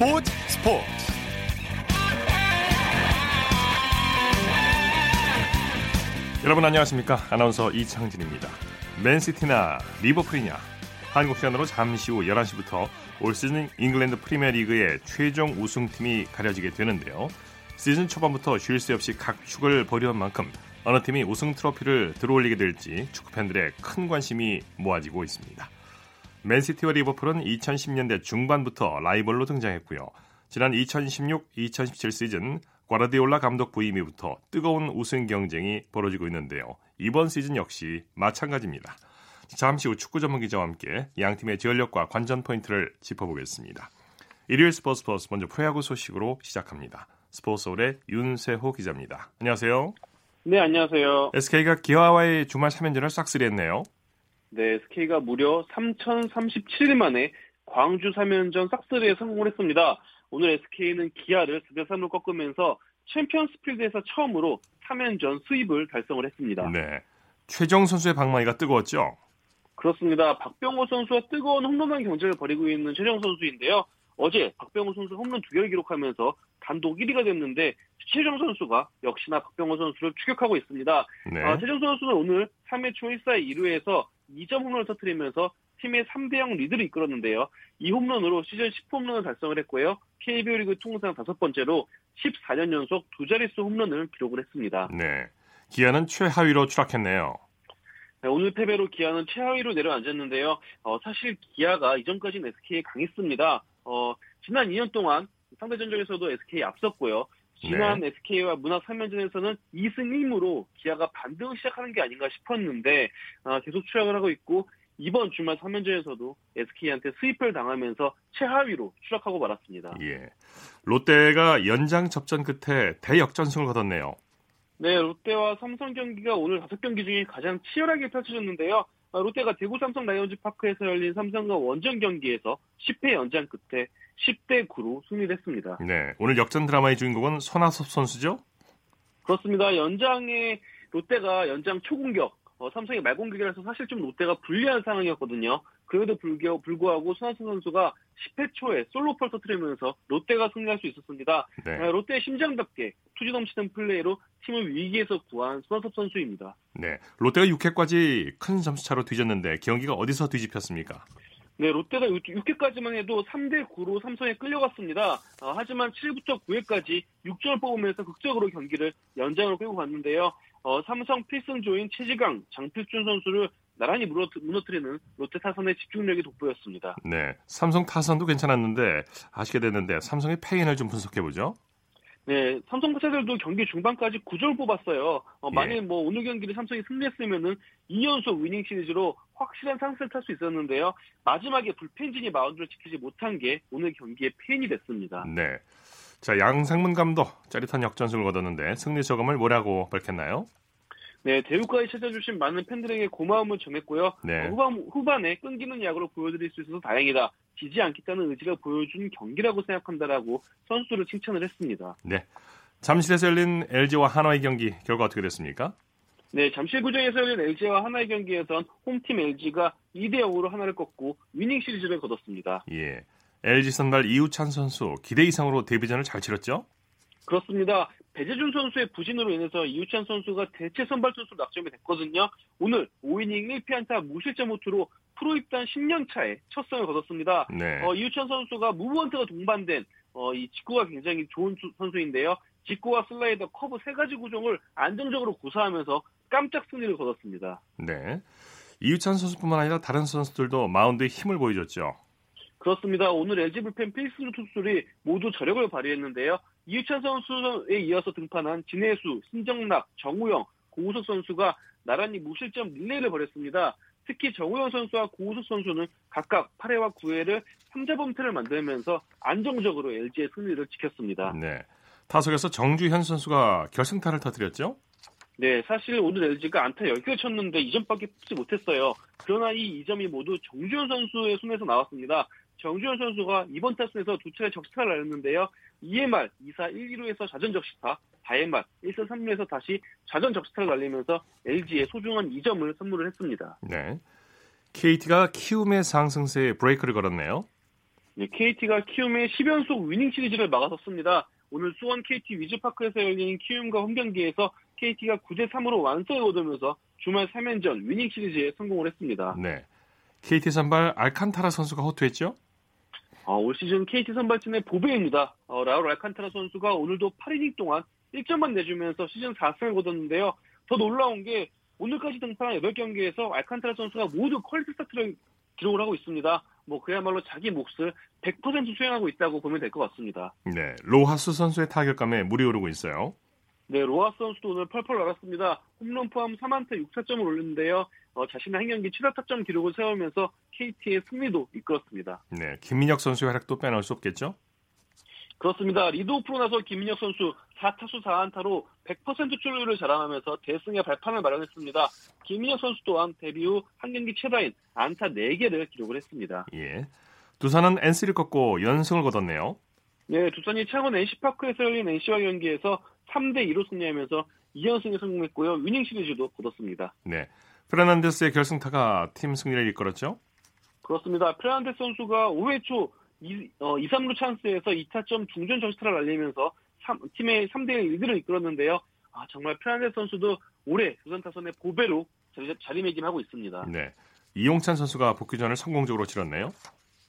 스포츠 스포츠. 여러분 안녕하십니까? 아나운서 이창진입니다. 맨시티나 리버풀이냐? 한국 시간으로 잠시 후 11시부터 올 시즌 잉글랜드 프리미어리그의 최종 우승팀이 가려지게 되는데요. 시즌 초반부터 쉴 새 없이 각 축을 벌여온 만큼 어느 팀이 우승 트로피를 들어올리게 될지 축구팬들의 큰 관심이 모아지고 있습니다. 맨시티와 리버풀은 2010년대 중반부터 라이벌로 등장했고요. 지난 2016-2017 시즌 과르디올라 감독 부임 이부터 뜨거운 우승 경쟁이 벌어지고 있는데요. 이번 시즌 역시 마찬가지입니다. 잠시 후 축구 전문 기자와 함께 양 팀의 전력과 관전 포인트를 짚어보겠습니다. 일요일 스포츠 플러스 먼저 프로야구 소식으로 시작합니다. 스포츠홀의 윤세호 기자입니다. 안녕하세요. 네, 안녕하세요. SK가 기아와의 주말 3연전을 싹쓸이했네요. 네, SK가 무려 3,037일 만에 광주 3연전 싹쓸이에 성공을 했습니다. 오늘 SK는 기아를 4대 3으로 꺾으면서 챔피언스 필드에서 처음으로 3연전 스윕을 달성을 했습니다. 네. 최정 선수의 방망이가 뜨거웠죠? 그렇습니다. 박병호 선수와 뜨거운 홈런왕 경쟁을 벌이고 있는 최정 선수인데요. 어제 박병호 선수 홈런 두 개를 기록하면서 단독 1위가 됐는데 최정 선수가 역시나 박병호 선수를 추격하고 있습니다. 네. 아, 최정 선수는 오늘 3회 초 1사 2루에서 2점 홈런을 터뜨리면서 팀의 3대 0 리드를 이끌었는데요. 이 홈런으로 시즌 10홈런을 달성을 했고요. KBO 리그 통상 다섯 번째로 14년 연속 두 자릿수 홈런을 기록을 했습니다. 네. 기아는 최하위로 추락했네요. 네, 오늘 패배로 기아는 최하위로 내려앉았는데요. 어, 사실 기아가 이전까지는 SK에 강했습니다. 어, 지난 2년 동안 상대 전적에서도 SK에 앞섰고요. 지난 네. SK와 문학 3연전에서는 2승 1무로 기아가 반등 시작하는 게 아닌가 싶었는데 아, 계속 추락을 하고 있고 이번 주말 3연전에서도 SK한테 스위프를 당하면서 최하위로 추락하고 말았습니다. 예. 롯데가 연장 접전 끝에 대역전승을 거뒀네요. 네, 롯데와 삼성 경기가 오늘 5경기 중에 가장 치열하게 펼쳐졌는데요. 아, 롯데가 대구 삼성 라이온즈 파크에서 열린 삼성과 원정 경기에서 10회 연장 끝에 10대 9로 승리를 했습니다. 네. 오늘 역전 드라마의 주인공은 손아섭 선수죠? 그렇습니다. 연장에 롯데가 연장 초공격, 어, 삼성이 말공격이라서 사실 좀 롯데가 불리한 상황이었거든요. 그래도 불교, 불구하고 손아섭 선수가 10회 초에 솔로펄 터트리면서 롯데가 승리할 수 있었습니다. 네. 아, 롯데의 심장답게 투지 넘치는 플레이로 팀을 위기에서 구한 손아섭 선수입니다. 네. 롯데가 6회까지 큰 점수차로 뒤졌는데 경기가 어디서 뒤집혔습니까? 네, 롯데가 6회까지만 해도 3대 9로 삼성에 끌려갔습니다. 아, 하지만 7부터 9회까지 6점을 뽑으면서 극적으로 경기를 연장으로 끌고 갔는데요. 어, 삼성 필승조인 최지강, 장필준 선수를 나란히 무너뜨- 무너뜨리는 롯데 타선의 집중력이 돋보였습니다. 네. 삼성 타선도 괜찮았는데 아쉽게 됐는데 삼성의 패인을 좀 분석해 보죠. 네, 삼성 타자들도 경기 중반까지 9점을 뽑았어요. 어, 예. 만일 뭐 오늘 경기를 삼성이 승리했으면은 2연속 위닝 시리즈로 확실한 상승을 탈 수 있었는데요. 마지막에 불펜진이 마운드를 지키지 못한 게 오늘 경기의 패인이 됐습니다. 네. 자, 양상문 감독 짜릿한 역전승을 거뒀는데 승리 소감을 뭐라고 밝혔나요? 네, 대우까지 찾아주신 많은 팬들에게 고마움을 전했고요. 네. 어, 후반, 후반에 끈기는 야구로 보여드릴 수 있어서 다행이다. 지지 않겠다는 의지가 보여준 경기라고 생각한다라고 선수를 칭찬을 했습니다. 네. 잠실에서 열린 LG와 한화의 경기 결과 어떻게 됐습니까? 네, 잠실구장에서 열린 LG와 하나의 경기에선 홈팀 LG가 2대 0으로 하나를 꺾고 위닝 시리즈를 거뒀습니다. 예. LG 선발 이우찬 선수 기대 이상으로 데뷔전을 잘 치렀죠? 그렇습니다. 배재준 선수의 부진으로 인해서 이우찬 선수가 대체 선발 선수로 낙점이 됐거든요. 오늘 5이닝 1피안타 무실점 호투로 프로 입단 10년 차에 첫 승을 거뒀습니다. 네. 어, 이우찬 선수가 무브먼트가 동반된 어, 이 직구가 굉장히 좋은 수- 선수인데요. 직구와 슬라이더, 커브 세 가지 구종을 안정적으로 구사하면서 깜짝 승리를 거뒀습니다. 네. 이우찬 선수뿐만 아니라 다른 선수들도 마운드에 힘을 보여줬죠. 그렇습니다. 오늘 LG 불펜 필승 투수들이 모두 저력을 발휘했는데요. 이우찬 선수에 이어서 등판한 진해수, 신정락, 정우영, 고우석 선수가 나란히 무실점 릴레이를 벌였습니다. 특히 정우영 선수와 고우석 선수는 각각 8회와 9회를 3자 범퇴를 만들면서 안정적으로 LG의 승리를 지켰습니다. 네. 타석에서 정주현 선수가 결승타를 터뜨렸죠? 네, 사실 오늘 LG가 안타 10개를 쳤는데 2점밖에 뽑지 못했어요. 그러나 이 2점이 모두 정주현 선수의 손에서 나왔습니다. 정주현 선수가 이번 타순에서 두 차례 적시타를 날렸는데요. 2회 말 2사 1, 2루에서 좌전 적시타, 4회 말 1사 3루에서 다시 좌전 적시타를 날리면서 LG에 소중한 2점을 선물을 했습니다. 네. KT가 키움의 상승세에 브레이크를 걸었네요. 네, KT가 키움의 10연속 위닝 시리즈를 막아섰습니다. 오늘 수원 KT 위즈파크에서 열린 키움과 홈경기에서 KT가 9대 3으로 완승을 거두면서 주말 3연전 위닝 시리즈에 성공을 했습니다. 네. KT 선발 알칸타라 선수가 호투했죠? 어, 올 시즌 KT 선발진의 보배입니다. 어, 라울 알칸타라 선수가 오늘도 8이닝 동안 1점만 내주면서 시즌 4승을 거뒀는데요. 더 놀라운 게 오늘까지 등판한 8경기에서 알칸타라 선수가 모두 퀄리티 스타트를 기록을 하고 있습니다. 뭐 그야말로 자기 몫을 100% 수행하고 있다고 보면 될 것 같습니다. 네, 로하스 선수의 타격감에 물이 오르고 있어요. 네, 로하스 선수도 오늘 펄펄 날았습니다. 홈런 포함 3안타 6타점을 올렸는데요. 어, 자신의 한 경기 7타점 기록을 세우면서 KT의 승리도 이끌었습니다. 네, 김민혁 선수의 활약도 빼놓을 수 없겠죠? 그렇습니다. 리드오프로 나서 김민혁 선수 4타수 4안타로 100% 출루를 자랑하면서 대승의 발판을 마련했습니다. 김민혁 선수 또한 데뷔 후 한 경기 최다인 안타 4개를 기록을 했습니다. 예. 두산은 NC를 꺾고 연승을 거뒀네요. 네, 두산이 창원 NC파크에서 열린 NC와 경기에서 3대 2로 승리하면서 2연승에 성공했고요. 위닝 시리즈도 거뒀습니다. 네. 페르난데스의 결승타가 팀 승리를 이끌었죠? 그렇습니다. 페르난데스 선수가 5회 초 2, 어, 2, 3루 찬스에서 2타점 중전 정시타를 날리면서 3, 팀의 3대1 리드를 이끌었는데요. 아, 정말 프레난데스 선수도 올해 두산 타선의 보배로 자리, 자리매김하고 있습니다. 네. 이용찬 선수가 복귀전을 성공적으로 치렀네요.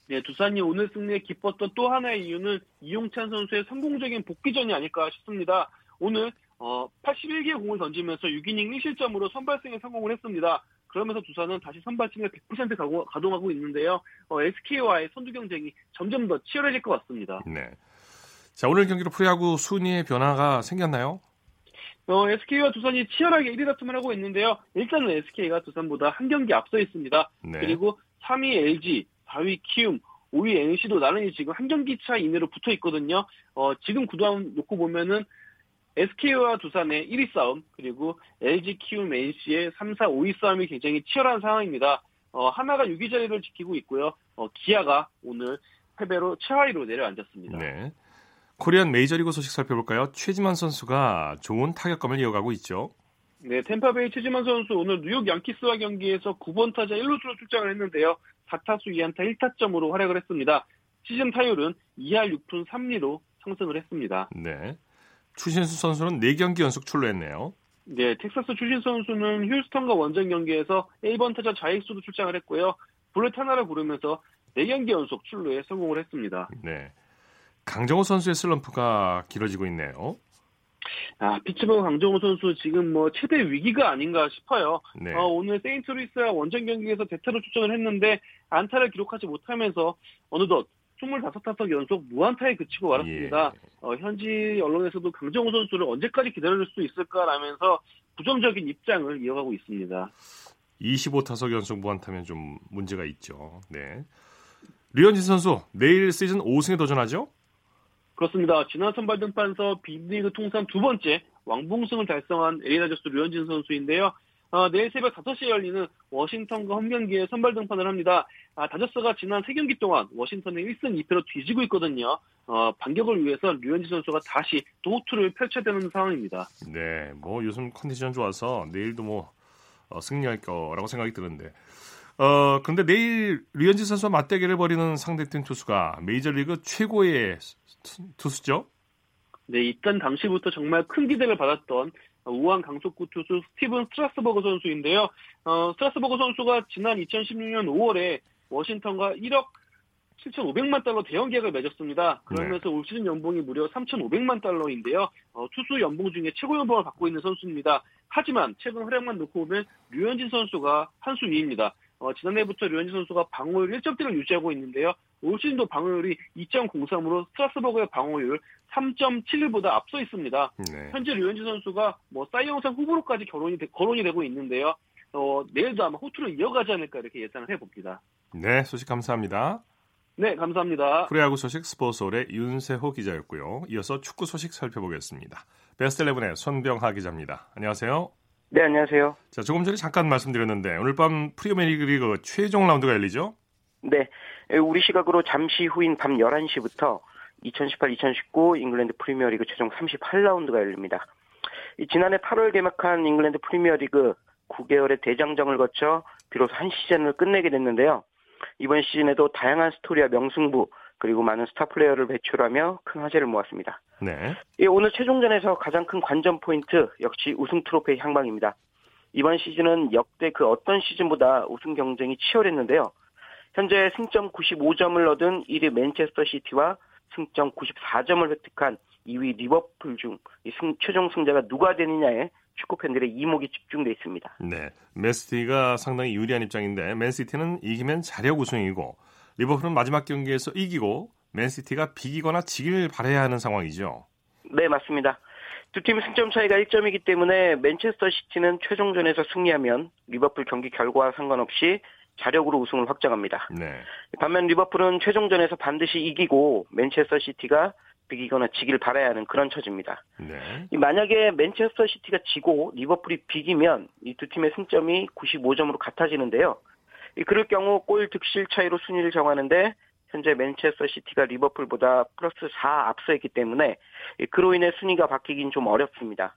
네, 두산이 오늘 승리에 기뻤던 또 하나의 이유는 이용찬 선수의 성공적인 복귀전이 아닐까 싶습니다. 오늘 어, 81개의 공을 던지면서 6이닝 1실점으로 선발승에 성공을 했습니다. 그러면서 두산은 다시 선발진을 100% 가동하고 있는데요. 어, SK와의 선두 경쟁이 점점 더 치열해질 것 같습니다. 네. 자, 오늘 경기로 프리야구 순위의 변화가 생겼나요? 어, SK와 두산이 치열하게 1위 다툼을 하고 있는데요. 일단은 SK가 두산보다 한 경기 앞서 있습니다. 네. 그리고 3위 LG, 4위 키움, 5위 NC도 나란히 지금 한 경기 차 이내로 붙어 있거든요. 어, 지금 구도함 놓고 보면은 SK와 두산의 1위 싸움, 그리고 LG, 키움, NC의 3, 4, 5위 싸움이 굉장히 치열한 상황입니다. 어, 하나가 6위 자리를 지키고 있고요. 어, 기아가 오늘 패배로 최하위로 내려앉았습니다. 네. 코리안 메이저리그 소식 살펴볼까요? 최지만 선수가 좋은 타격감을 이어가고 있죠. 네, 템파베이 최지만 선수 오늘 뉴욕 양키스와 경기에서 9번 타자 1루수로 출장을 했는데요. 4타수 2안타 1타점으로 활약을 했습니다. 시즌 타율은 2할 6푼 3리로 상승을 했습니다. 네. 추신수 선수는 4경기 연속 출루했네요. 네, 텍사스 추신수 선수는 휴스턴과 원정 경기에서 1번 타자 좌익수로 출장을 했고요. 볼넷 하나를 고르면서 4경기 연속 출루에 성공을 했습니다. 네. 강정호 선수의 슬럼프가 길어지고 있네요. 아, 피츠버그 강정호 선수 지금 뭐 최대 위기가 아닌가 싶어요. 네. 어, 오늘 세인트루이스와 원정 경기에서 대타로 출전을 했는데 안타를 기록하지 못하면서 어느덧 25타석 연속 무안타에 그치고 말았습니다. 예. 어, 현지 언론에서도 강정호 선수를 언제까지 기다릴 수 있을까라면서 부정적인 입장을 이어가고 있습니다. 25타석 연속 무안타면 좀 문제가 있죠. 네. 류현진 선수 내일 시즌 5승에 도전하죠? 그렇습니다. 지난 선발 등판서 빅리그 통산 두 번째 완봉승을 달성한 LA 다저스 류현진 선수인데요. 어, 내일 새벽 5시에 열리는 워싱턴과 홈 경기에 선발 등판을 합니다. 아, 다저스가 지난 3경기 동안 워싱턴에 1승 2패로 뒤지고 있거든요. 어, 반격을 위해서 류현진 선수가 다시 또 호투를 펼쳐야 되는 상황입니다. 네. 뭐 요즘 컨디션 좋아서 내일도 뭐 어, 승리할 거라고 생각이 드는데. 어, 근데 내일 류현진 선수와 맞대결을 벌이는 상대팀 투수가 메이저리그 최고의 투수죠? 네, 입단 당시부터 정말 큰 기대를 받았던 우완 강속구 투수 스티븐 스트라스버그 선수인데요. 어, 스트라스버그 선수가 지난 2016년 5월에 워싱턴과 1억 7,500만 달러 대형 계약을 맺었습니다. 그러면서 네. 올 시즌 연봉이 무려 3,500만 달러인데요. 어, 투수 연봉 중에 최고 연봉을 받고 있는 선수입니다. 하지만 최근 활약만 놓고 보면 류현진 선수가 한 수 위입니다. 어, 지난해부터 류현진 선수가 방어율 1점대를 유지하고 있는데요. 올 시즌도 방어율이 2.03으로 스트라스버그의 방어율 3.71보다 앞서 있습니다. 네. 현재 류현진 선수가 뭐 사이영상 후보로까지 결혼이 되, 거론이 되고 있는데요. 어, 내일도 아마 호투를 이어가지 않을까 이렇게 예상을 해봅니다. 네, 소식 감사합니다. 네, 감사합니다. 프로야구 소식 스포츠홀의 윤세호 기자였고요. 이어서 축구 소식 살펴보겠습니다. 베스트 11의 손병하 기자입니다. 안녕하세요. 네, 안녕하세요. 자, 조금 전에 잠깐 말씀드렸는데 오늘 밤 프리미어리그 리그 최종 라운드가 열리죠? 네, 우리 시각으로 잠시 후인 밤 11시부터 2018-2019 잉글랜드 프리미어리그 최종 38라운드가 열립니다. 지난해 8월 개막한 잉글랜드 프리미어리그 9개월의 대장정을 거쳐 비로소 한 시즌을 끝내게 됐는데요. 이번 시즌에도 다양한 스토리와 명승부, 그리고 많은 스타 플레이어를 배출하며 큰 화제를 모았습니다. 네. 예, 오늘 최종전에서 가장 큰 관전 포인트 역시 우승 트로피의 향방입니다. 이번 시즌은 역대 그 어떤 시즌보다 우승 경쟁이 치열했는데요. 현재 승점 95점을 얻은 1위 맨체스터 시티와 승점 94점을 획득한 2위 리버풀 중 승, 최종 승자가 누가 되느냐에 축구 팬들의 이목이 집중돼 있습니다. 네. 맨시티가 상당히 유리한 입장인데 맨시티는 이기면 자력 우승이고 리버풀은 마지막 경기에서 이기고 맨시티가 비기거나 지길 바라야 하는 상황이죠. 네, 맞습니다. 두 팀 승점 차이가 1점이기 때문에 맨체스터 시티는 최종전에서 승리하면 리버풀 경기 결과와 상관없이 자력으로 우승을 확정합니다. 네. 반면 리버풀은 최종전에서 반드시 이기고 맨체스터 시티가 비기거나 지길 바라야 하는 그런 처지입니다. 네. 만약에 맨체스터 시티가 지고 리버풀이 비기면 이 두 팀의 승점이 95점으로 같아지는데요. 그럴 경우 골 득실 차이로 순위를 정하는데 현재 맨체스터 시티가 리버풀보다 플러스 4 앞서 있기 때문에 그로 인해 순위가 바뀌긴 좀 어렵습니다.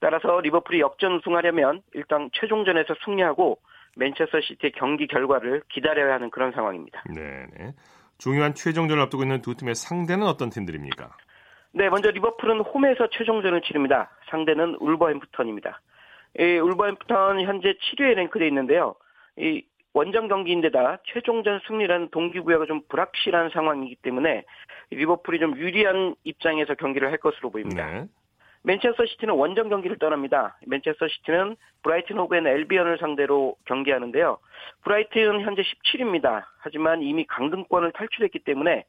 따라서 리버풀이 역전 우승하려면 일단 최종전에서 승리하고 맨체스터 시티의 경기 결과를 기다려야 하는 그런 상황입니다. 네. 네. 중요한 최종전을 앞두고 있는 두 팀의 상대는 어떤 팀들입니까? 네, 먼저 리버풀은 홈에서 최종전을 치릅니다. 상대는 울버햄프턴입니다. 이 울버햄프턴 현재 7위에 랭크되어 있는데요. 이 원정 경기인데다 최종전 승리라는 동기부여가 좀 불확실한 상황이기 때문에 리버풀이 좀 유리한 입장에서 경기를 할 것으로 보입니다. 네. 맨체스터 시티는 원정 경기를 떠납니다. 맨체스터 시티는 브라이튼 호브 앤 알비온을 상대로 경기하는데요. 브라이튼 현재 17위입니다. 하지만 이미 강등권을 탈출했기 때문에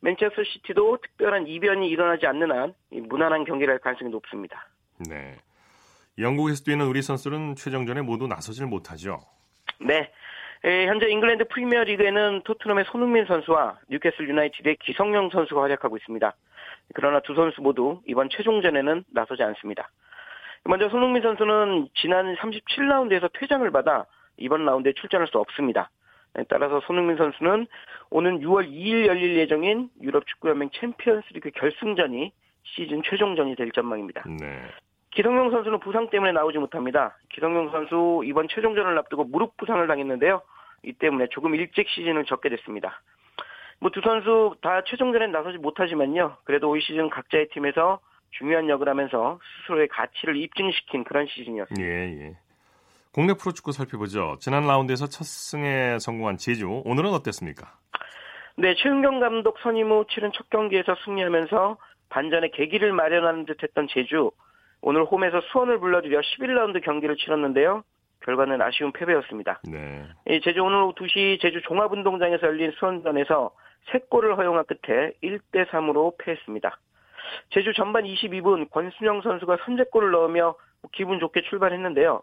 맨체스터 시티도 특별한 이변이 일어나지 않는 한 무난한 경기를 할 가능성이 높습니다. 네. 영국에서 뛰는 우리 선수는 최종전에 모두 나서질 못하죠. 네. 에, 현재 잉글랜드 프리미어 리그에는 토트넘의 손흥민 선수와 뉴캐슬 유나이티드의 기성용 선수가 활약하고 있습니다. 그러나 두 선수 모두 이번 최종전에는 나서지 않습니다. 먼저 손흥민 선수는 지난 37라운드에서 퇴장을 받아 이번 라운드에 출전할 수 없습니다. 따라서 손흥민 선수는 오는 6월 2일 열릴 예정인 유럽 축구연맹 챔피언스리그 결승전이 시즌 최종전이 될 전망입니다. 네. 기성용 선수는 부상 때문에 나오지 못합니다. 기성용 선수 이번 최종전을 앞두고 무릎 부상을 당했는데요. 이 때문에 조금 일찍 시즌을 접게 됐습니다. 뭐 두 선수 다 최종전에 나서지 못하지만요. 그래도 올 시즌 각자의 팀에서 중요한 역을 하면서 스스로의 가치를 입증시킨 그런 시즌이었습니다. 예, 예. 국내 프로축구 살펴보죠. 지난 라운드에서 첫 승에 성공한 제주. 오늘은 어땠습니까? 네, 최은경 감독 선임 후 치른 첫 경기에서 승리하면서 반전의 계기를 마련하는 듯했던 제주. 오늘 홈에서 수원을 불러들여 11라운드 경기를 치렀는데요. 결과는 아쉬운 패배였습니다. 네. 이 제주 오늘 오후 2시 제주 종합운동장에서 열린 수원전에서 3골을 허용한 끝에 1대 3으로 패했습니다. 제주 전반 22분 권순영 선수가 선제골을 넣으며 기분 좋게 출발했는데요.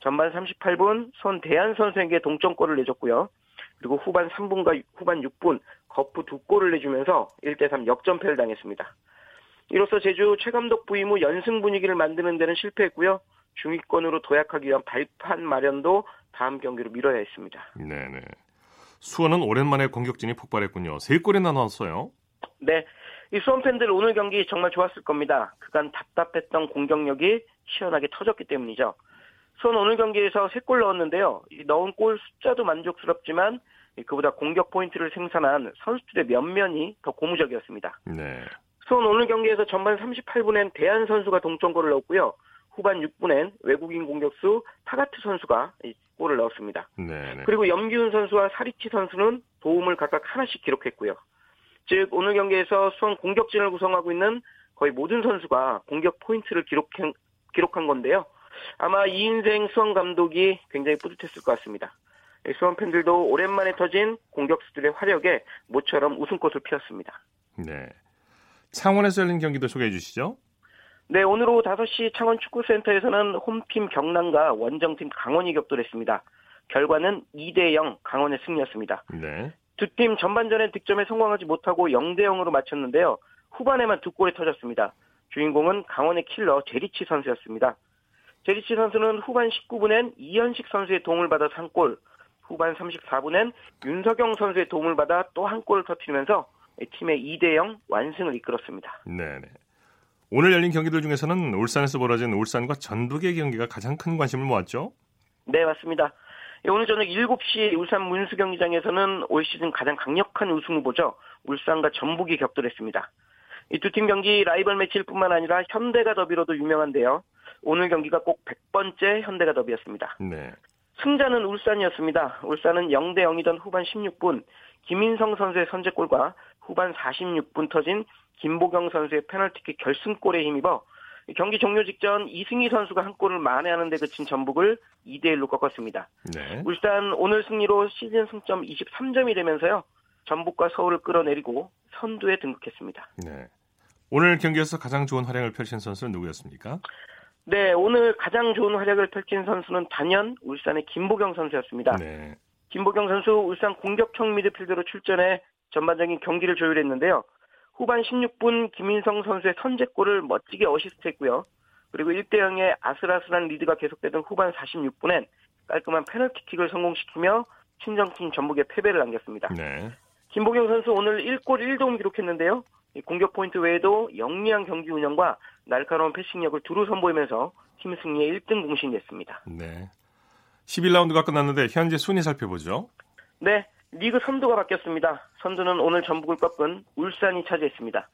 전반 38분 손 대한 선수에게 동점골을 내줬고요. 그리고 후반 3분과 후반 6분 거푸 두 골을 내주면서 1대3 역전패를 당했습니다. 이로써 제주 최 감독 부임 후 연승 분위기를 만드는 데는 실패했고요. 중위권으로 도약하기 위한 발판 마련도 다음 경기로 미뤄야 했습니다. 네네. 수원은 오랜만에 공격진이 폭발했군요. 세 골이나 넣었어요. 네. 이 수원 팬들 오늘 경기 정말 좋았을 겁니다. 그간 답답했던 공격력이 시원하게 터졌기 때문이죠. 수원 오늘 경기에서 3골 넣었는데요. 넣은 골 숫자도 만족스럽지만 그보다 공격 포인트를 생산한 선수들의 면면이 더 고무적이었습니다. 네. 수원 오늘 경기에서 전반 38분엔 대한 선수가 동점골을 넣었고요. 후반 6분엔 외국인 공격수 타가트 선수가 골을 넣었습니다. 네네. 그리고 염기훈 선수와 사리치 선수는 도움을 각각 하나씩 기록했고요. 즉 오늘 경기에서 수원 공격진을 구성하고 있는 거의 모든 선수가 공격 포인트를 기록한, 기록한 건데요. 아마 이 인생 수원 감독이 굉장히 뿌듯했을 것 같습니다. 수원 팬들도 오랜만에 터진 공격수들의 화력에 모처럼 웃음꽃을 피웠습니다. 네. 창원에서 열린 경기도 소개해 주시죠. 네, 오늘 오후 5시 창원 축구센터에서는 홈팀 경남과 원정팀 강원이 격돌했습니다. 결과는 2대 0 강원의 승리였습니다. 네. 두 팀 전반전에 득점에 성공하지 못하고 0대 0으로 마쳤는데요. 후반에만 두 골이 터졌습니다. 주인공은 강원의 킬러 제리치 선수였습니다. 제리치 선수는 후반 19분엔 이현식 선수의 도움을 받아 한 골, 후반 34분엔 윤석영 선수의 도움을 받아 또 한 골을 터뜨리면서 팀의 2대 0 완승을 이끌었습니다. 네네. 오늘 열린 경기들 중에서는 울산에서 벌어진 울산과 전북의 경기가 가장 큰 관심을 모았죠? 네, 맞습니다. 예, 오늘 저녁 7시 울산 문수 경기장에서는 올 시즌 가장 강력한 우승 후보죠. 울산과 전북이 격돌했습니다. 이 두 팀 경기 라이벌 매치일 뿐만 아니라 현대가 더비로도 유명한데요. 오늘 경기가 꼭 100번째 현대가 더비였습니다. 네. 승자는 울산이었습니다. 울산은 0대 0이던 후반 16분 김인성 선수의 선제골과 후반 46분 터진 김보경 선수의 페널티킥 결승골에 힘입어 경기 종료 직전 이승희 선수가 한 골을 만회하는 데 그친 전북을 2대 1로 꺾었습니다. 네. 울산 오늘 승리로 시즌 승점 23점이 되면서요. 전북과 서울을 끌어내리고 선두에 등극했습니다. 네. 오늘 경기에서 가장 좋은 활약을 펼친 선수는 누구였습니까? 네, 오늘 가장 좋은 활약을 펼친 선수는 단연 울산의 김보경 선수였습니다. 네. 김보경 선수 울산 공격형 미드필더로 출전해 전반적인 경기를 조율했는데요. 후반 16분 김인성 선수의 선제골을 멋지게 어시스트했고요. 그리고 1대 0의 아슬아슬한 리드가 계속되던 후반 46분엔 깔끔한 페널티킥을 성공시키며 친정팀 전북에 패배를 안겼습니다. 네. 김보경 선수 오늘 1골 1도움 기록했는데요. 공격 포인트 외에도 영리한 경기 운영과 날카로운 패싱력을 두루 선보이면서 팀 승리에 1등 공신이 됐습니다. 네. 11라운드가 끝났는데 현재 순위 살펴보죠. 네, 리그 선두가 바뀌었습니다. 선두는 오늘 전북을 꺾은 울산이 차지했습니다.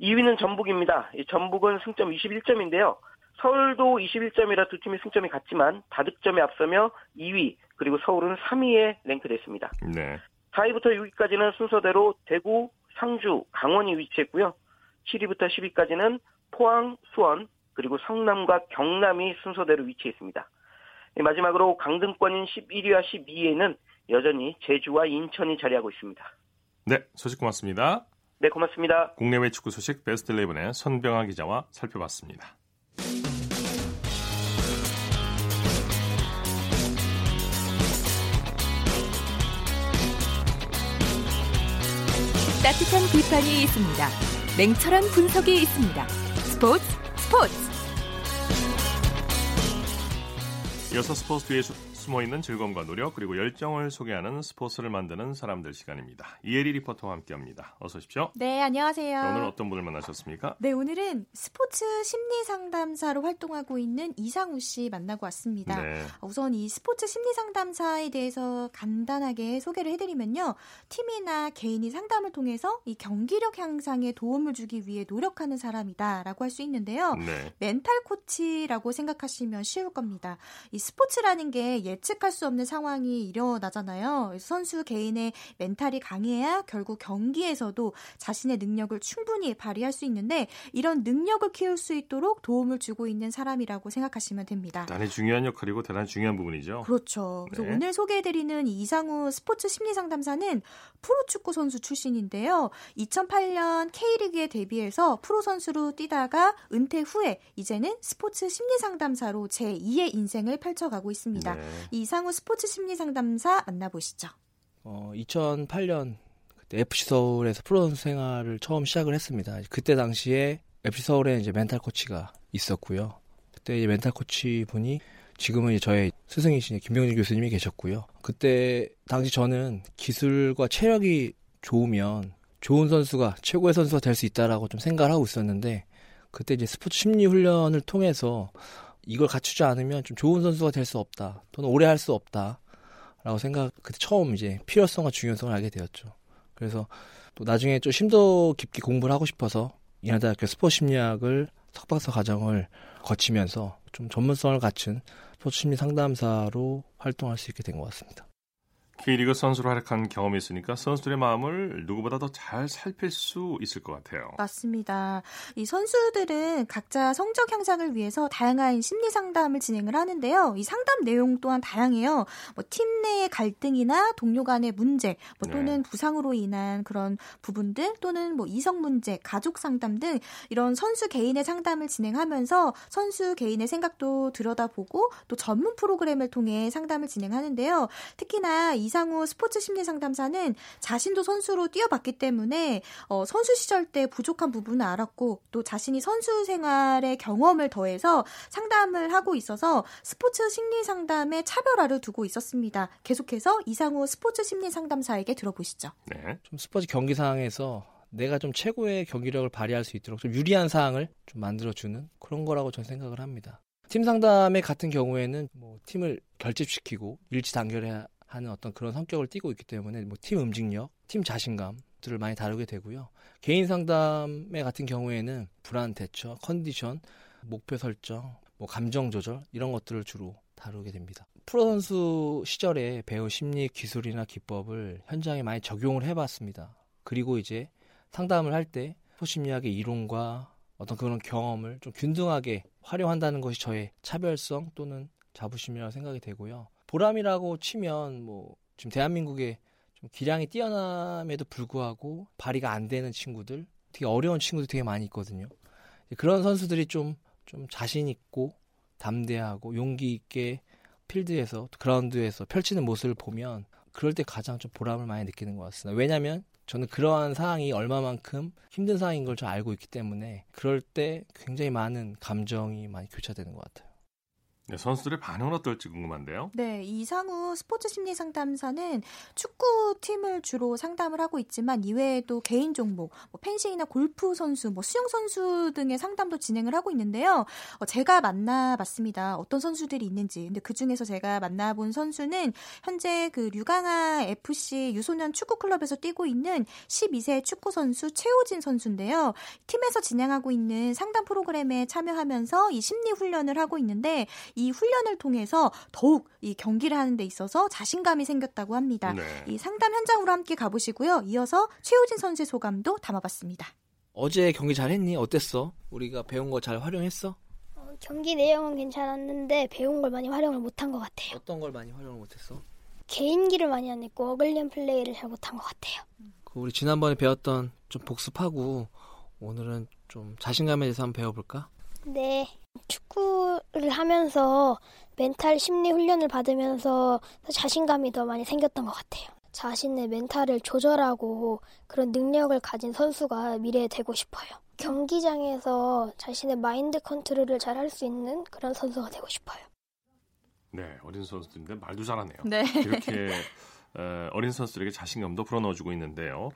2위는 전북입니다. 전북은 승점 21점인데요. 서울도 21점이라 두 팀의 승점이 같지만 다득점에 앞서며 2위 그리고 서울은 3위에 랭크됐습니다. 네. 4위부터 6위까지는 순서대로 대구, 상주, 강원이 위치했고요. 7위부터 10위까지는 포항, 수원, 그리고 성남과 경남이 순서대로 위치했습니다. 마지막으로 강등권인 11위와 12위에는 여전히 제주와 인천이 자리하고 있습니다. 네, 소식 고맙습니다. 네, 고맙습니다. 국내외 축구 소식 베스트 11의 선병아 기자와 살펴봤습니다. 따뜻한 비판이 있습니다. 냉철한 분석이 있습니다. 스포츠 스포츠. 이어서 스포츠 뒤에 숨어있는 즐거움과 노력 그리고 열정을 소개하는 스포츠를 만드는 사람들 시간입니다. 이혜리 리포터와 함께합니다. 어서 오십시오. 네, 안녕하세요. 오늘 어떤 분을 만나셨습니까? 네, 오늘은 스포츠 심리 상담사로 활동하고 있는 이상우 씨 만나고 왔습니다. 네. 우선 이 스포츠 심리 상담사에 대해서 간단하게 소개를 해드리면요. 팀이나 개인이 상담을 통해서 이 경기력 향상에 도움을 주기 위해 노력하는 사람이다라고 할 수 있는데요. 네. 멘탈 코치라고 생각하시면 쉬울 겁니다. 이 스포츠라는 게 예측할 수 없는 상황이 일어나잖아요. 선수 개인의 멘탈이 강해야 결국 경기에서도 자신의 능력을 충분히 발휘할 수 있는데 이런 능력을 키울 수 있도록 도움을 주고 있는 사람이라고 생각하시면 됩니다. 대단히 중요한 역할이고 대단히 중요한 부분이죠. 그렇죠. 그래서 네. 오늘 소개해드리는 이상우 스포츠 심리 상담사는 프로축구 선수 출신인데요. 2008년 K리그에 데뷔해서 프로 선수로 뛰다가 은퇴 후에 이제는 스포츠 심리 상담사로 제2의 인생을 펼쳐가고 있습니다. 네. 이상우 스포츠 심리 상담사 만나보시죠. 어, 2008년 그때 FC 서울에서 프로 선수 생활을 처음 시작을 했습니다. 그때 당시에 FC 서울에 이제 멘탈 코치가 있었고요. 그때 멘탈 코치 분이 지금은 저의 스승이신 김병준 교수님이 계셨고요. 그때 당시 저는 기술과 체력이 좋으면 좋은 선수가 최고의 선수가 될 수 있다라고 좀 생각을 하고 있었는데 그때 이제 스포츠 심리 훈련을 통해서 이걸 갖추지 않으면 좀 좋은 선수가 될 수 없다. 또는 오래 할 수 없다. 라고 생각, 그때 처음 이제 필요성과 중요성을 알게 되었죠. 그래서 또 나중에 좀 심도 깊게 공부를 하고 싶어서 인하대학교 스포츠 심리학을 석박사 과정을 거치면서 좀 전문성을 갖춘 스포츠 심리 상담사로 활동할 수 있게 된 것 같습니다. K리그 선수로 활약한 경험이 있으니까 선수들의 마음을 누구보다 더 잘 살필 수 있을 것 같아요. 맞습니다. 이 선수들은 각자 성적 향상을 위해서 다양한 심리 상담을 진행을 하는데요. 이 상담 내용 또한 다양해요. 뭐 팀 내의 갈등이나 동료 간의 문제, 뭐 또는 네. 부상으로 인한 그런 부분들 또는 뭐 이성 문제, 가족 상담 등 이런 선수 개인의 상담을 진행하면서 선수 개인의 생각도 들여다보고 또 전문 프로그램을 통해 상담을 진행하는데요. 특히나 이 상우 스포츠 심리 상담사는 자신도 선수로 뛰어봤기 때문에 어, 선수 시절 때 부족한 부분을 알았고 또 자신이 선수 생활의 경험을 더해서 상담을 하고 있어서 스포츠 심리 상담에 차별화를 두고 있었습니다. 계속해서 이상우 스포츠 심리 상담사에게 들어보시죠. 네. 좀 스포츠 경기 상황에서 내가 좀 최고의 경기력을 발휘할 수 있도록 좀 유리한 상황을 좀 만들어주는 그런 거라고 저는 생각을 합니다. 팀 상담의 같은 경우에는 뭐 팀을 결집시키고 일치 단결해야 하는 어떤 그런 성격을 띠고 있기 때문에 뭐 팀 움직력, 팀 자신감들을 많이 다루게 되고요. 개인 상담의 같은 경우에는 불안 대처, 컨디션, 목표 설정, 뭐 감정 조절 이런 것들을 주로 다루게 됩니다. 프로 선수 시절에 배운 심리 기술이나 기법을 현장에 많이 적용을 해봤습니다. 그리고 이제 상담을 할 때 소심리학의 이론과 어떤 그런 경험을 좀 균등하게 활용한다는 것이 저의 차별성 또는 자부심이라고 생각이 되고요. 보람이라고 치면 뭐 지금 대한민국에 좀 기량이 뛰어남에도 불구하고 발휘가 안 되는 친구들, 되게 어려운 친구들 되게 많이 있거든요. 그런 선수들이 좀, 좀 자신 있고 담대하고 용기 있게 필드에서 그라운드에서 펼치는 모습을 보면 그럴 때 가장 좀 보람을 많이 느끼는 것 같습니다. 왜냐하면 저는 그러한 상황이 얼마만큼 힘든 상황인 걸좀 알고 있기 때문에 그럴 때 굉장히 많은 감정이 많이 교차되는 것 같아요. 네, 선수들의 반응은 어떨지 궁금한데요. 네, 이상우 스포츠 심리 상담사는 축구 팀을 주로 상담을 하고 있지만 이외에도 개인 종목, 뭐 펜싱이나 골프 선수, 뭐 수영 선수 등의 상담도 진행을 하고 있는데요. 어, 제가 만나봤습니다. 어떤 선수들이 있는지. 근데 그 중에서 제가 만나본 선수는 현재 그 류강아 FC 유소년 축구 클럽에서 뛰고 있는 12세 축구 선수 최호진 선수인데요. 팀에서 진행하고 있는 상담 프로그램에 참여하면서 이 심리 훈련을 하고 있는데 이 훈련을 통해서 더욱 이 경기를 하는 데 있어서 자신감이 생겼다고 합니다. 네. 이 상담 현장으로 함께 가보시고요. 이어서 최우진 선수의 소감도 담아봤습니다. 어제 경기 잘했니? 어땠어? 우리가 배운 거 잘 활용했어? 어, 경기 내용은 괜찮았는데 배운 걸 많이 활용을 못한 것 같아요. 어떤 걸 많이 활용을 못했어? 개인기를 많이 안 했고 어글리언 플레이를 잘 못한 것 같아요. 그 우리 지난번에 배웠던 좀 복습하고 오늘은 좀 자신감에 대해서 한번 배워볼까? 네. 축구를 하면서 멘탈 심리 훈련을 받으면서 자신감이 더 많이 생겼던 것 같아요. 자신의 멘탈을 조절하고 그런 능력을 가진 선수가 미래에 되고 싶어요. 경기장에서 자신의 마인드 컨트롤을 잘 할 수 있는 그런 선수가 되고 싶어요. 네, 어린 선수들인데 말도 잘하네요. 네. 이렇게 어, 어린 선수들에게 자신감도 불어넣어주고 있는데요.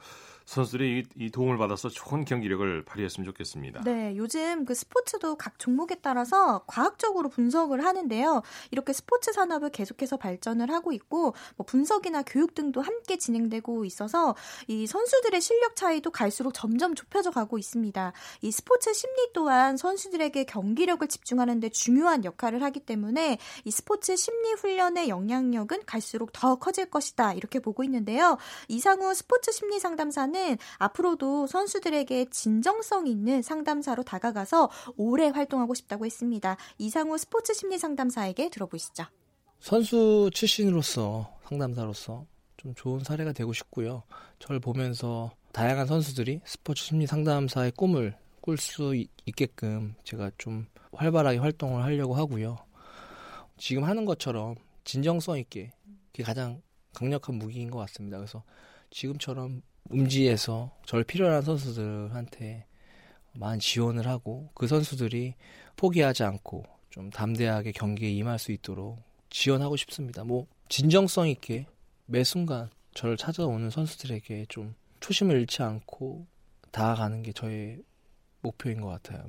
선수들이 이, 이, 도움을 받아서 좋은 경기력을 발휘했으면 좋겠습니다. 네, 요즘 그 스포츠도 각 종목에 따라서 과학적으로 분석을 하는데요. 이렇게 스포츠 산업을 계속해서 발전을 하고 있고 뭐 분석이나 교육 등도 함께 진행되고 있어서 이 선수들의 실력 차이도 갈수록 점점 좁혀져 가고 있습니다. 이 스포츠 심리 또한 선수들에게 경기력을 집중하는 데 중요한 역할을 하기 때문에 이 스포츠 심리 훈련의 영향력은 갈수록 더 커질 것이다. 이렇게 보고 있는데요. 이상우 스포츠 심리 상담사는 앞으로도 선수들에게 진정성 있는 상담사로 다가가서 오래 활동하고 싶다고 했습니다. 이상우 스포츠 심리 상담사에게 들어보시죠. 선수 출신으로서 상담사로서 좀 좋은 사례가 되고 싶고요. 저를 보면서 다양한 선수들이 스포츠 심리 상담사의 꿈을 꿀 수 있게끔 제가 좀 활발하게 활동을 하려고 하고요. 지금 하는 것처럼 진정성 있게 그게 가장 강력한 무기인 것 같습니다. 그래서 지금처럼 음지에서 저를 필요한 선수들한테 많은 지원을 하고 그 선수들이 포기하지 않고 좀 담대하게 경기에 임할 수 있도록 지원하고 싶습니다. 뭐 진정성 있게 매 순간 저를 찾아오는 선수들에게 좀 초심을 잃지 않고 다가가는 게 저의 목표인 것 같아요.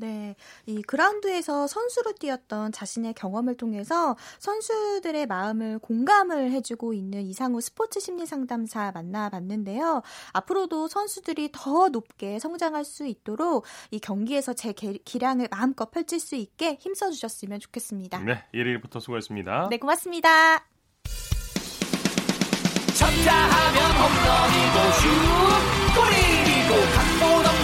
네, 이 그라운드에서 선수로 뛰었던 자신의 경험을 통해서 선수들의 마음을 공감을 해주고 있는 이상우 스포츠 심리 상담사 만나봤는데요. 앞으로도 선수들이 더 높게 성장할 수 있도록 이 경기에서 제 기량을 마음껏 펼칠 수 있게 힘써주셨으면 좋겠습니다. 네, 1위부터 수고했습니다. 네, 고맙습니다.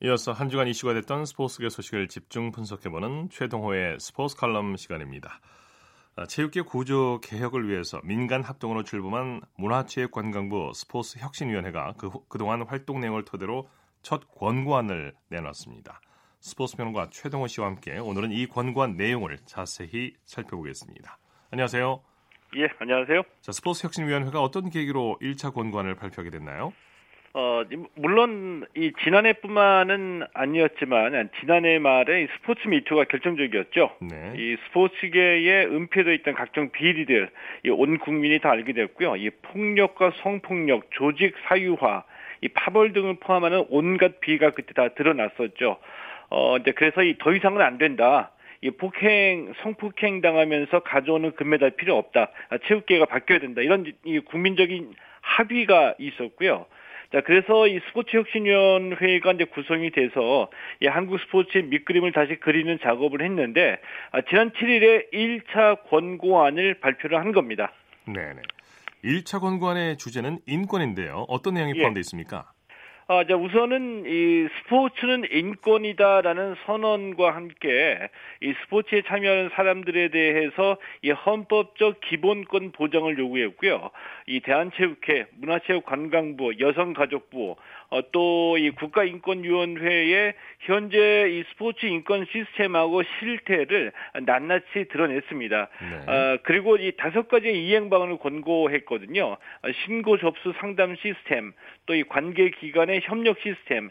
이어서 한 주간 이슈가 됐던 스포츠계 소식을 집중 분석해보는 최동호의 스포츠 칼럼 시간입니다. 아, 체육계 구조 개혁을 위해서 민간 합동으로 출범한 문화체육관광부 스포츠혁신위원회가 그, 그동안 활동 내용을 토대로 첫 권고안을 내놨습니다. 스포츠 평론가 최동호 씨와 함께 오늘은 이 권고안 내용을 자세히 살펴보겠습니다. 안녕하세요. 예, 안녕하세요. 자, 스포츠 혁신위원회가 어떤 계기로 1차 권고안을 발표하게 됐나요? 어, 물론 이 지난해뿐만은 아니었지만 지난해 말에 이 스포츠 미투가 결정적이었죠. 네. 이 스포츠계에 은폐되어 있던 각종 비리들 이온 국민이 다 알게 됐고요. 이 폭력과 성폭력, 조직 사유화, 이 파벌 등을 포함하는 온갖 비가 그때 다 드러났었죠. 어, 이제 그래서 이 더 이상은 안 된다. 이 폭행, 성폭행 당하면서 가져오는 금메달 필요 없다. 아, 체육계가 바뀌어야 된다. 이런 이 국민적인 합의가 있었고요. 자, 그래서 이 스포츠 혁신위원회가 이제 구성이 돼서 이 한국 스포츠의 밑그림을 다시 그리는 작업을 했는데 아, 지난 7일에 1차 권고안을 발표를 한 겁니다. 네 네. 1차 권고안의 주제는 인권인데요. 어떤 내용이 예. 포함되어 있습니까? 아, 자, 우선은 이 스포츠는 인권이다라는 선언과 함께 이 스포츠에 참여하는 사람들에 대해서 이 헌법적 기본권 보장을 요구했고요. 이 대한체육회, 문화체육관광부, 여성가족부, 어, 또 이 국가인권위원회의 현재 이 스포츠 인권 시스템하고 실태를 낱낱이 드러냈습니다. 네. 어, 그리고 이 다섯 가지의 이행 방안을 권고했거든요. 어, 신고 접수 상담 시스템, 또 이 관계 기관의 협력 시스템,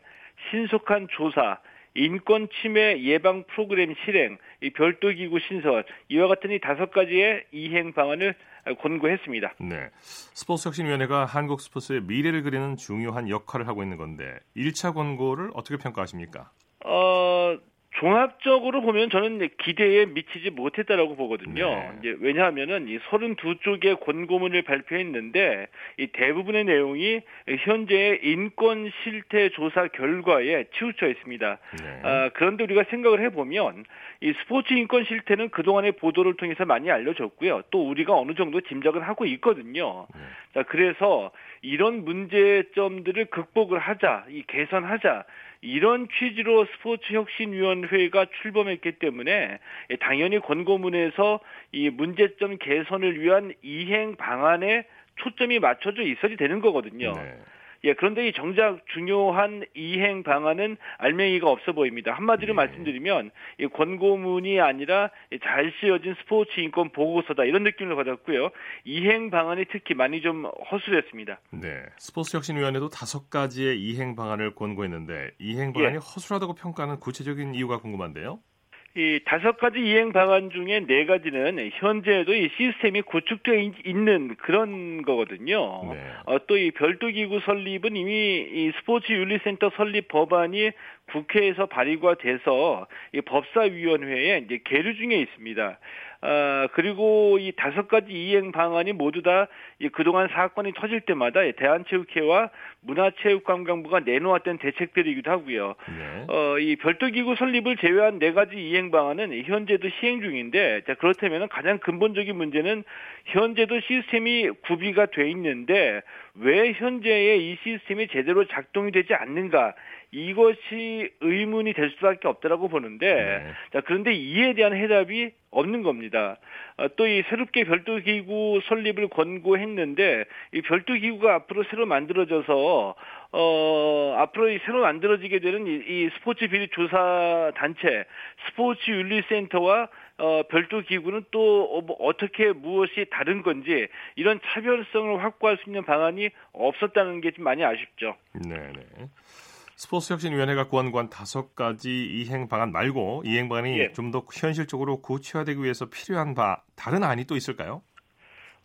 신속한 조사, 인권 침해 예방 프로그램 실행, 이 별도 기구 신설 이와 같은 이 다섯 가지의 이행 방안을 권고했습니다. 네. 스포츠 혁신위원회가 한국 스포츠의 미래를 그리는 중요한 역할을 하고 있는 건데 1차 권고를 어떻게 평가하십니까? 어, 종합적으로 보면 저는 기대에 미치지 못했다라고 보거든요. 네. 이제 왜냐하면은 이 32쪽의 권고문을 발표했는데 이 대부분의 내용이 현재의 인권 실태 조사 결과에 치우쳐 있습니다. 네. 아, 그런데 우리가 생각을 해보면 이 스포츠 인권 실태는 그동안의 보도를 통해서 많이 알려졌고요. 또 우리가 어느 정도 짐작을 하고 있거든요. 네. 자, 그래서 이런 문제점들을 극복을 하자, 이 개선하자, 이런 취지로 스포츠 혁신위원회가 출범했기 때문에 당연히 권고문에서 이 문제점 개선을 위한 이행 방안에 초점이 맞춰져 있어야 되는 거거든요. 네. 예, 그런데 이 정작 중요한 이행 방안은 알맹이가 없어 보입니다. 한마디로 네. 말씀드리면 이 권고문이 아니라 이잘 쓰여진 스포츠 인권 보고서다 이런 느낌을 받았고요. 이행 방안이 특히 많이 좀 허술했습니다. 네. 스포츠 혁신위원회도 다섯 가지의 이행 방안을 권고했는데 이행 방안이 예. 허술하다고 평가하는 구체적인 이유가 궁금한데요. 이 다섯 가지 이행 방안 중에 네 가지는 현재도 이 시스템이 구축되어 있- 있는 그런 거거든요. 네. 어, 또 이 별도 기구 설립은 이미 이 스포츠 윤리센터 설립 법안이 국회에서 발의가 돼서 이 법사위원회에 이제 계류 중에 있습니다. 아, 그리고 이 다섯 가지 이행 방안이 모두 다 이 그동안 사건이 터질 때마다 이 대한체육회와 문화체육관광부가 내놓았던 대책들이기도 하고요. 네. 어, 이 별도 기구 설립을 제외한 네 가지 이행 방안은 현재도 시행 중인데, 자, 그렇다면 가장 근본적인 문제는 현재도 시스템이 구비가 돼 있는데, 왜 현재의 이 시스템이 제대로 작동이 되지 않는가, 이것이 의문이 될 수밖에 없다라고 보는데, 네. 자, 그런데 이에 대한 해답이 없는 겁니다. 어, 또이 새롭게 별도 기구 설립을 권고했는데 이 별도 기구가 앞으로 새로 만들어져서 어 앞으로 이 새로 만들어지게 되는 이, 이 스포츠 비리 조사 단체 스포츠 윤리 센터와 어 별도 기구는 또 어, 뭐 어떻게 무엇이 다른 건지 이런 차별성을 확보할 수 있는 방안이 없었다는 게 좀 많이 아쉽죠. 네, 네. 스포츠 혁신위원회가 권고한 다섯 가지 이행 방안 말고 이행 방안이 예. 좀더 현실적으로 구체화되기 위해서 필요한 바 다른 안이 또 있을까요?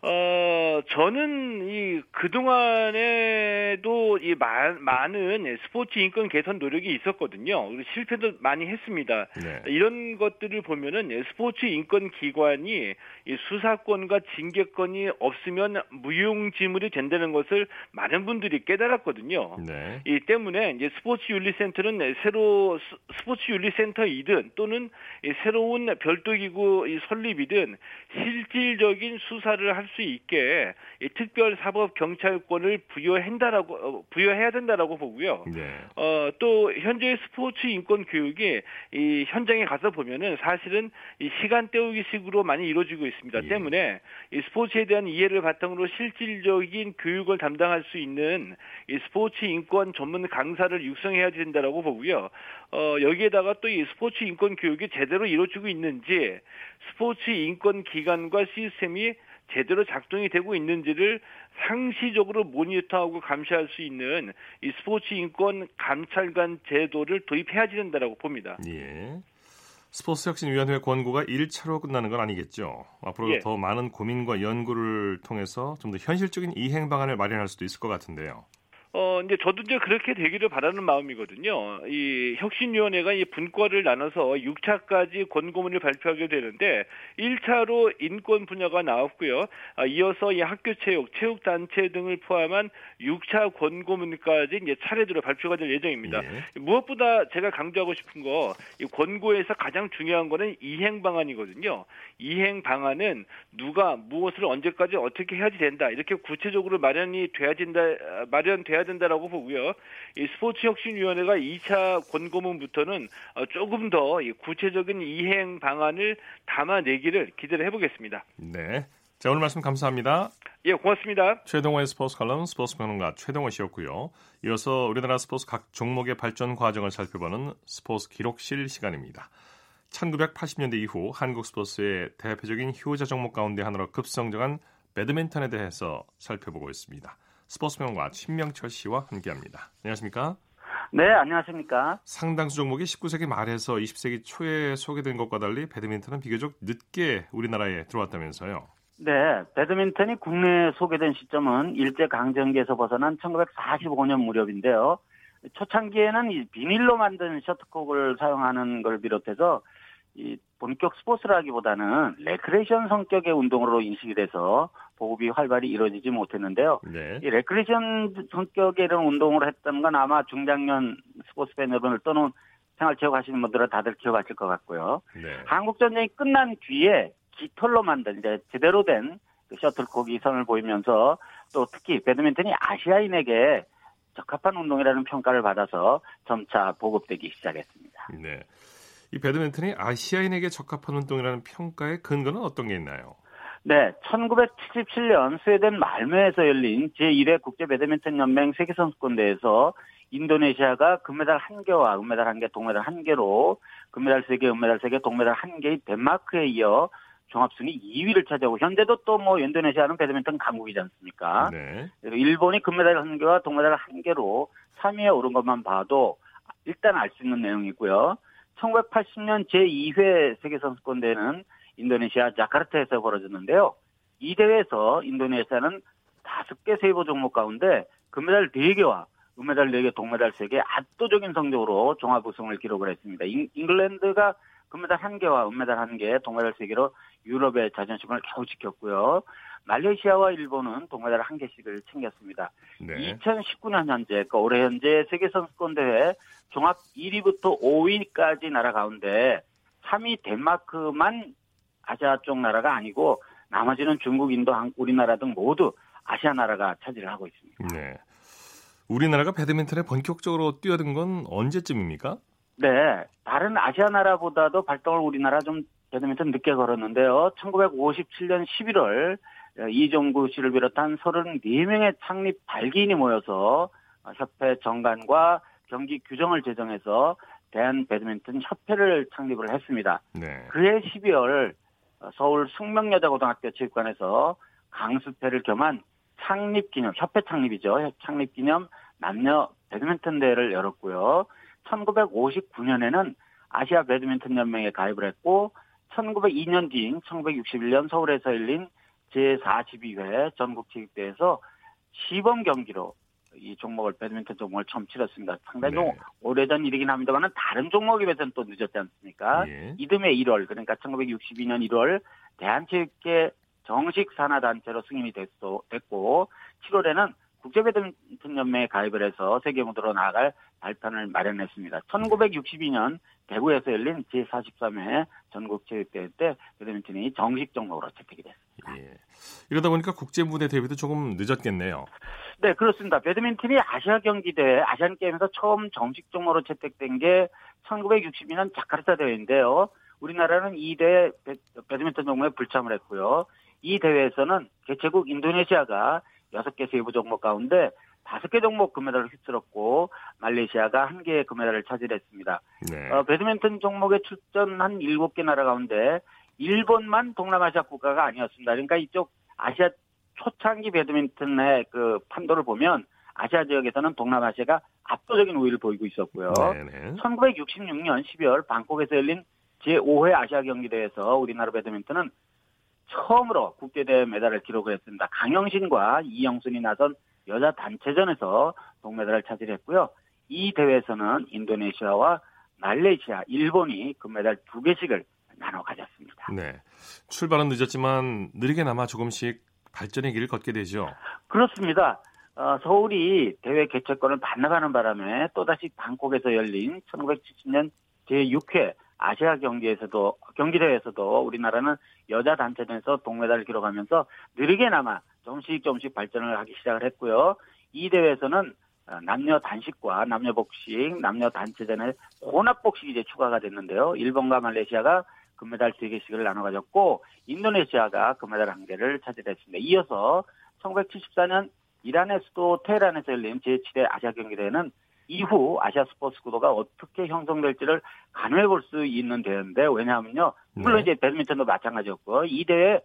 어, 저는 이 그동안에도 이 마- 많은 스포츠 인권 개선 노력이 있었거든요. 그리고 실패도 많이 했습니다. 네. 이런 것들을 보면은 스포츠 인권 기관이 이 수사권과 징계권이 없으면 무용지물이 된다는 것을 많은 분들이 깨달았거든요. 네. 이 때문에 이제 스포츠 윤리센터는 새로 스- 스포츠 윤리센터이든 또는 이 새로운 별도 기구 이 설립이든 실질적인 수사를 할 수 있게 이 특별 사법 경찰권을 부여한다라고 어, 부여해야 된다라고 보고요. 네. 어, 또 현재 스포츠 인권 교육이 이 현장에 가서 보면은 사실은 이 시간 때우기식으로 많이 이루어지고 있습니다. 예. 때문에 이 스포츠에 대한 이해를 바탕으로 실질적인 교육을 담당할 수 있는 이 스포츠 인권 전문 강사를 육성해야 된다라고 보고요. 어, 여기에다가 또 이 스포츠 인권 교육이 제대로 이루어지고 있는지 스포츠 인권 기관과 시스템이 제대로 작동이 되고 있는지를 상시적으로 모니터하고 감시할 수 있는 이 스포츠 인권 감찰관 제도를 도입해야 된다라고 봅니다. 예. 스포츠 혁신위원회 권고가 1차로 끝나는 건 아니겠죠. 앞으로 예. 더 많은 고민과 연구를 통해서 좀 더 현실적인 이행 방안을 마련할 수도 있을 것 같은데요. 어, 이제 저도 이제 그렇게 되기를 바라는 마음이거든요. 이 혁신위원회가 이 분과를 나눠서 6차까지 권고문을 발표하게 되는데 1차로 인권 분야가 나왔고요. 아, 이어서 이 학교 체육, 체육 단체 등을 포함한 6차 권고문까지 이제 차례대로 발표가 될 예정입니다. 예. 무엇보다 제가 강조하고 싶은 거, 이 권고에서 가장 중요한 거는 이행 방안이거든요. 이행 방안은 누가 무엇을 언제까지 어떻게 해야지 된다 이렇게 구체적으로 마련이 돼야 된다 마련돼야 된다라고 보고요. 이 스포츠 혁신위원회가 2차 권고문부터는 어, 조금 더이 구체적인 이행 방안을 담아내기를 기대를 해보겠습니다. 네. 자, 오늘 말씀 감사합니다. 예, 고맙습니다. 최동호의 스포츠 칼럼 스포츠 평론가 최동호 씨였고요. 이어서 우리나라 스포츠 각 종목의 발전 과정을 살펴보는 스포츠 기록실 시간입니다. 1980년대 이후 한국 스포츠의 대표적인 효자 종목 가운데 하나로 급성장한 배드민턴에 대해서 살펴보고 있습니다. 스포츠 평론가 신명철 씨와 함께합니다. 안녕하십니까? 네, 안녕하십니까. 상당수 종목이 19세기 말에서 20세기 초에 소개된 것과 달리 배드민턴은 비교적 늦게 우리나라에 들어왔다면서요. 네, 배드민턴이 국내에 소개된 시점은 일제 강점기에서 벗어난 1945년 무렵인데요. 초창기에는 이 비닐로 만든 셔틀콕을 사용하는 걸 비롯해서 이 본격 스포츠라기보다는 레크레이션 성격의 운동으로 인식이 돼서 보급이 활발히 이루어지지 못했는데요. 네. 이 레크레이션 성격의 이런 운동을 했던 건 아마 중장년 스포츠 팬 여러분을 또는 생활체육 하시는 분들은 다들 기억하실 것 같고요. 네. 한국 전쟁이 끝난 뒤에 깃털로 만든 이제 제대로 된 그 셔틀콕이 선을 보이면서 또 특히 배드민턴이 아시아인에게 적합한 운동이라는 평가를 받아서 점차 보급되기 시작했습니다. 네. 이 배드민턴이 아시아인에게 적합한 운동이라는 평가의 근거는 어떤 게 있나요? 네, 1977년 스웨덴 말메에서 열린 제1회 국제 배드민턴 연맹 세계 선수권대회에서 인도네시아가 금메달 1개와 은메달 1개, 동메달 1개로 금메달 3개, 은메달 3개, 동메달 1개의 덴마크에 이어 종합순위 2위를 차지하고 현재도 또 뭐 인도네시아는 배드민턴 강국이지 않습니까? 네. 일본이 금메달 1개와 동메달 1개로 3위에 오른 것만 봐도 일단 알 수 있는 내용이고요. 1980년 제2회 세계선수권대회는 인도네시아 자카르타에서 벌어졌는데요. 이 대회에서 인도네시아는 5개 세이버 종목 가운데 금메달 4개와 은메달 4개, 동메달 3개 압도적인 성적으로 종합 우승을 기록을 했습니다. 잉, 잉글랜드가 금메달 1개와 은메달 1개, 동메달 3개로 유럽의 자존심을 겨우 지켰고요. 말레이시아와 일본은 동메달 1개씩을 챙겼습니다. 네. 2019년 현재, 그러니까 올해 현재 세계선수권대회 종합 1위부터 5위까지 나라 가운데 3위 덴마크만 아시아 쪽 나라가 아니고 나머지는 중국, 인도, 한국, 우리나라 등 모두 아시아 나라가 차지를 하고 있습니다. 네. 우리나라가 배드민턴에 본격적으로 뛰어든 건 언제쯤입니까? 네, 다른 아시아 나라보다도 발동을 우리나라 좀 배드민턴 늦게 걸었는데요. 1957년 11월 이종구 씨를 비롯한 34명의 창립 발기인이 모여서 협회 정관과 경기 규정을 제정해서 대한 배드민턴 협회를 창립을 했습니다. 네. 그해 12월 서울 숙명여자고등학교 체육관에서 강습회를 겸한 창립 기념, 협회 창립이죠. 창립 기념 남녀 배드민턴 대회를 열었고요. 1959년에는 아시아 배드민턴 연맹에 가입을 했고 1902년 뒤인 1961년 서울에서 열린 제42회 전국체육대회에서 시범 경기로 이 종목을 배드민턴 종목을 처음 치렀습니다. 상당히 좀 네. 오래전 일이긴 합니다만 다른 종목에 비해서는 또 늦었지 않습니까? 예. 이듬해 1월 그러니까 1962년 1월 대한체육회 정식 산하단체로 승인이 됐어, 됐고 7월에는 국제배드민턴 연맹에 가입을 해서 세계 무대로 나아갈 발판을 마련했습니다. 1962년 대구에서 열린 제43회 전국체육대회 때 배드민턴이 정식 종목으로 채택이 됐습니다. 예. 이러다 보니까 국제 무대 데뷔도 조금 늦었겠네요. 네, 그렇습니다. 배드민턴이 아시아 경기대회, 아시안 게임에서 처음 정식 종목으로 채택된 게 1962년 자카르타 대회인데요. 우리나라는 이 대회 배- 배드민턴 종목에 불참을 했고요. 이 대회에서는 개최국 인도네시아가 6개 세부 종목 가운데 5개 종목 금메달을 휩쓸었고 말레이시아가 1개의 금메달을 차지했습니다. 네. 어, 배드민턴 종목에 출전한 7개 나라 가운데 일본만 동남아시아 국가가 아니었습니다. 그러니까 이쪽 아시아 초창기 배드민턴의 그 판도를 보면 아시아 지역에서는 동남아시아가 압도적인 우위를 보이고 있었고요. 네네. 1966년 12월 방콕에서 열린 제5회 아시아 경기대회에서 우리나라 배드민턴은 처음으로 국제대회 메달을 기록을 했습니다. 강영신과 이영순이 나선 여자 단체전에서 동메달을 차지했고요. 이 대회에서는 인도네시아와 말레이시아, 일본이 금메달 두 개씩을 나눠 가졌습니다. 네. 출발은 늦었지만 느리게나마 조금씩 발전의 길을 걷게 되죠. 그렇습니다. 어, 서울이 대회 개최권을 반납하는 바람에 또다시 방콕에서 열린 1970년 제6회 아시아 경기에서도 경기대회에서도 우리나라는 여자 단체전에서 동메달을 기록하면서 느리게나마 조금씩 조금씩 발전을 하기 시작을 했고요. 이 대회에서는 어, 남녀 단식과 남녀 복식, 남녀 단체전에 혼합 복식이 이제 추가가 됐는데요. 일본과 말레이시아가 금메달 3개씩을 나눠 가졌고 인도네시아가 금메달 1개를 차지했습니다. 이어서 1974년 이란의 수도 테헤란에서 열린 제7회 아시아 경기대회는 이후 아시아 스포츠 구도가 어떻게 형성될지를 가늠해 볼 수 있는 대회인데 왜냐하면요. 물론 네. 이제 배드민턴도 마찬가지였고 이 대회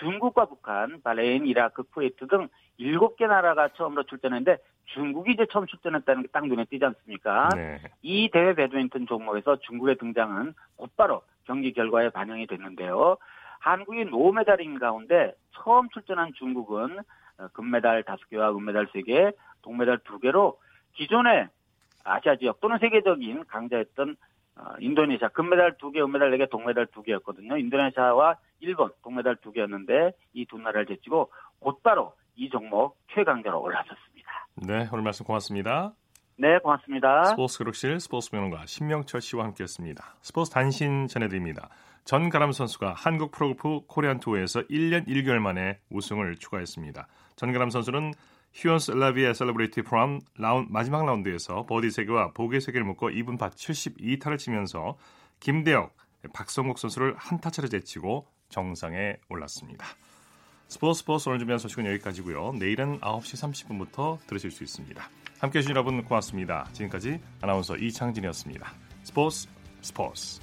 중국과 북한, 바레인, 이라크, 쿠웨이트 등 7개 나라가 처음으로 출전했는데 중국이 이제 처음 출전했다는 게 딱 눈에 띄지 않습니까? 네. 이 대회 배드민턴 종목에서 중국의 등장은 곧바로 경기 결과에 반영이 됐는데요. 한국이 노메달인 가운데 처음 출전한 중국은 어, 금메달 5개와 은메달 3개, 동메달 2개로 기존의 아시아 지역 또는 세계적인 강자였던 어, 인도네시아 금메달 2개, 은메달 4개, 동메달 2개였거든요. 인도네시아와 일본 동메달 2개였는데 이 두 나라를 제치고 곧바로 이 종목 최강자로 올라섰습니다. 네, 오늘 말씀 고맙습니다. 네, 고맙습니다. 스포츠 기록실 스포츠 평론가 신명철 씨와 함께했습니다. 스포츠 단신 전해드립니다. 전가람 선수가 한국 프로골프 코리안 투어에서 1년 1개월 만에 우승을 추가했습니다. 전가람 선수는 휴온스 엘라비에 셀러브리티 프로암 마지막 라운드에서 버디 3개와 보기 3개를 묶어 이븐 파 72타를 치면서 김대현, 박성국 선수를 한 타차로 제치고 정상에 올랐습니다. 스포츠 스포츠 오늘 준비한 소식은 여기까지고요. 내일은 9시 30분부터 들으실 수 있습니다. 함께해 주신 여러분 고맙습니다. 지금까지 아나운서 이창진이었습니다. 스포츠 스포츠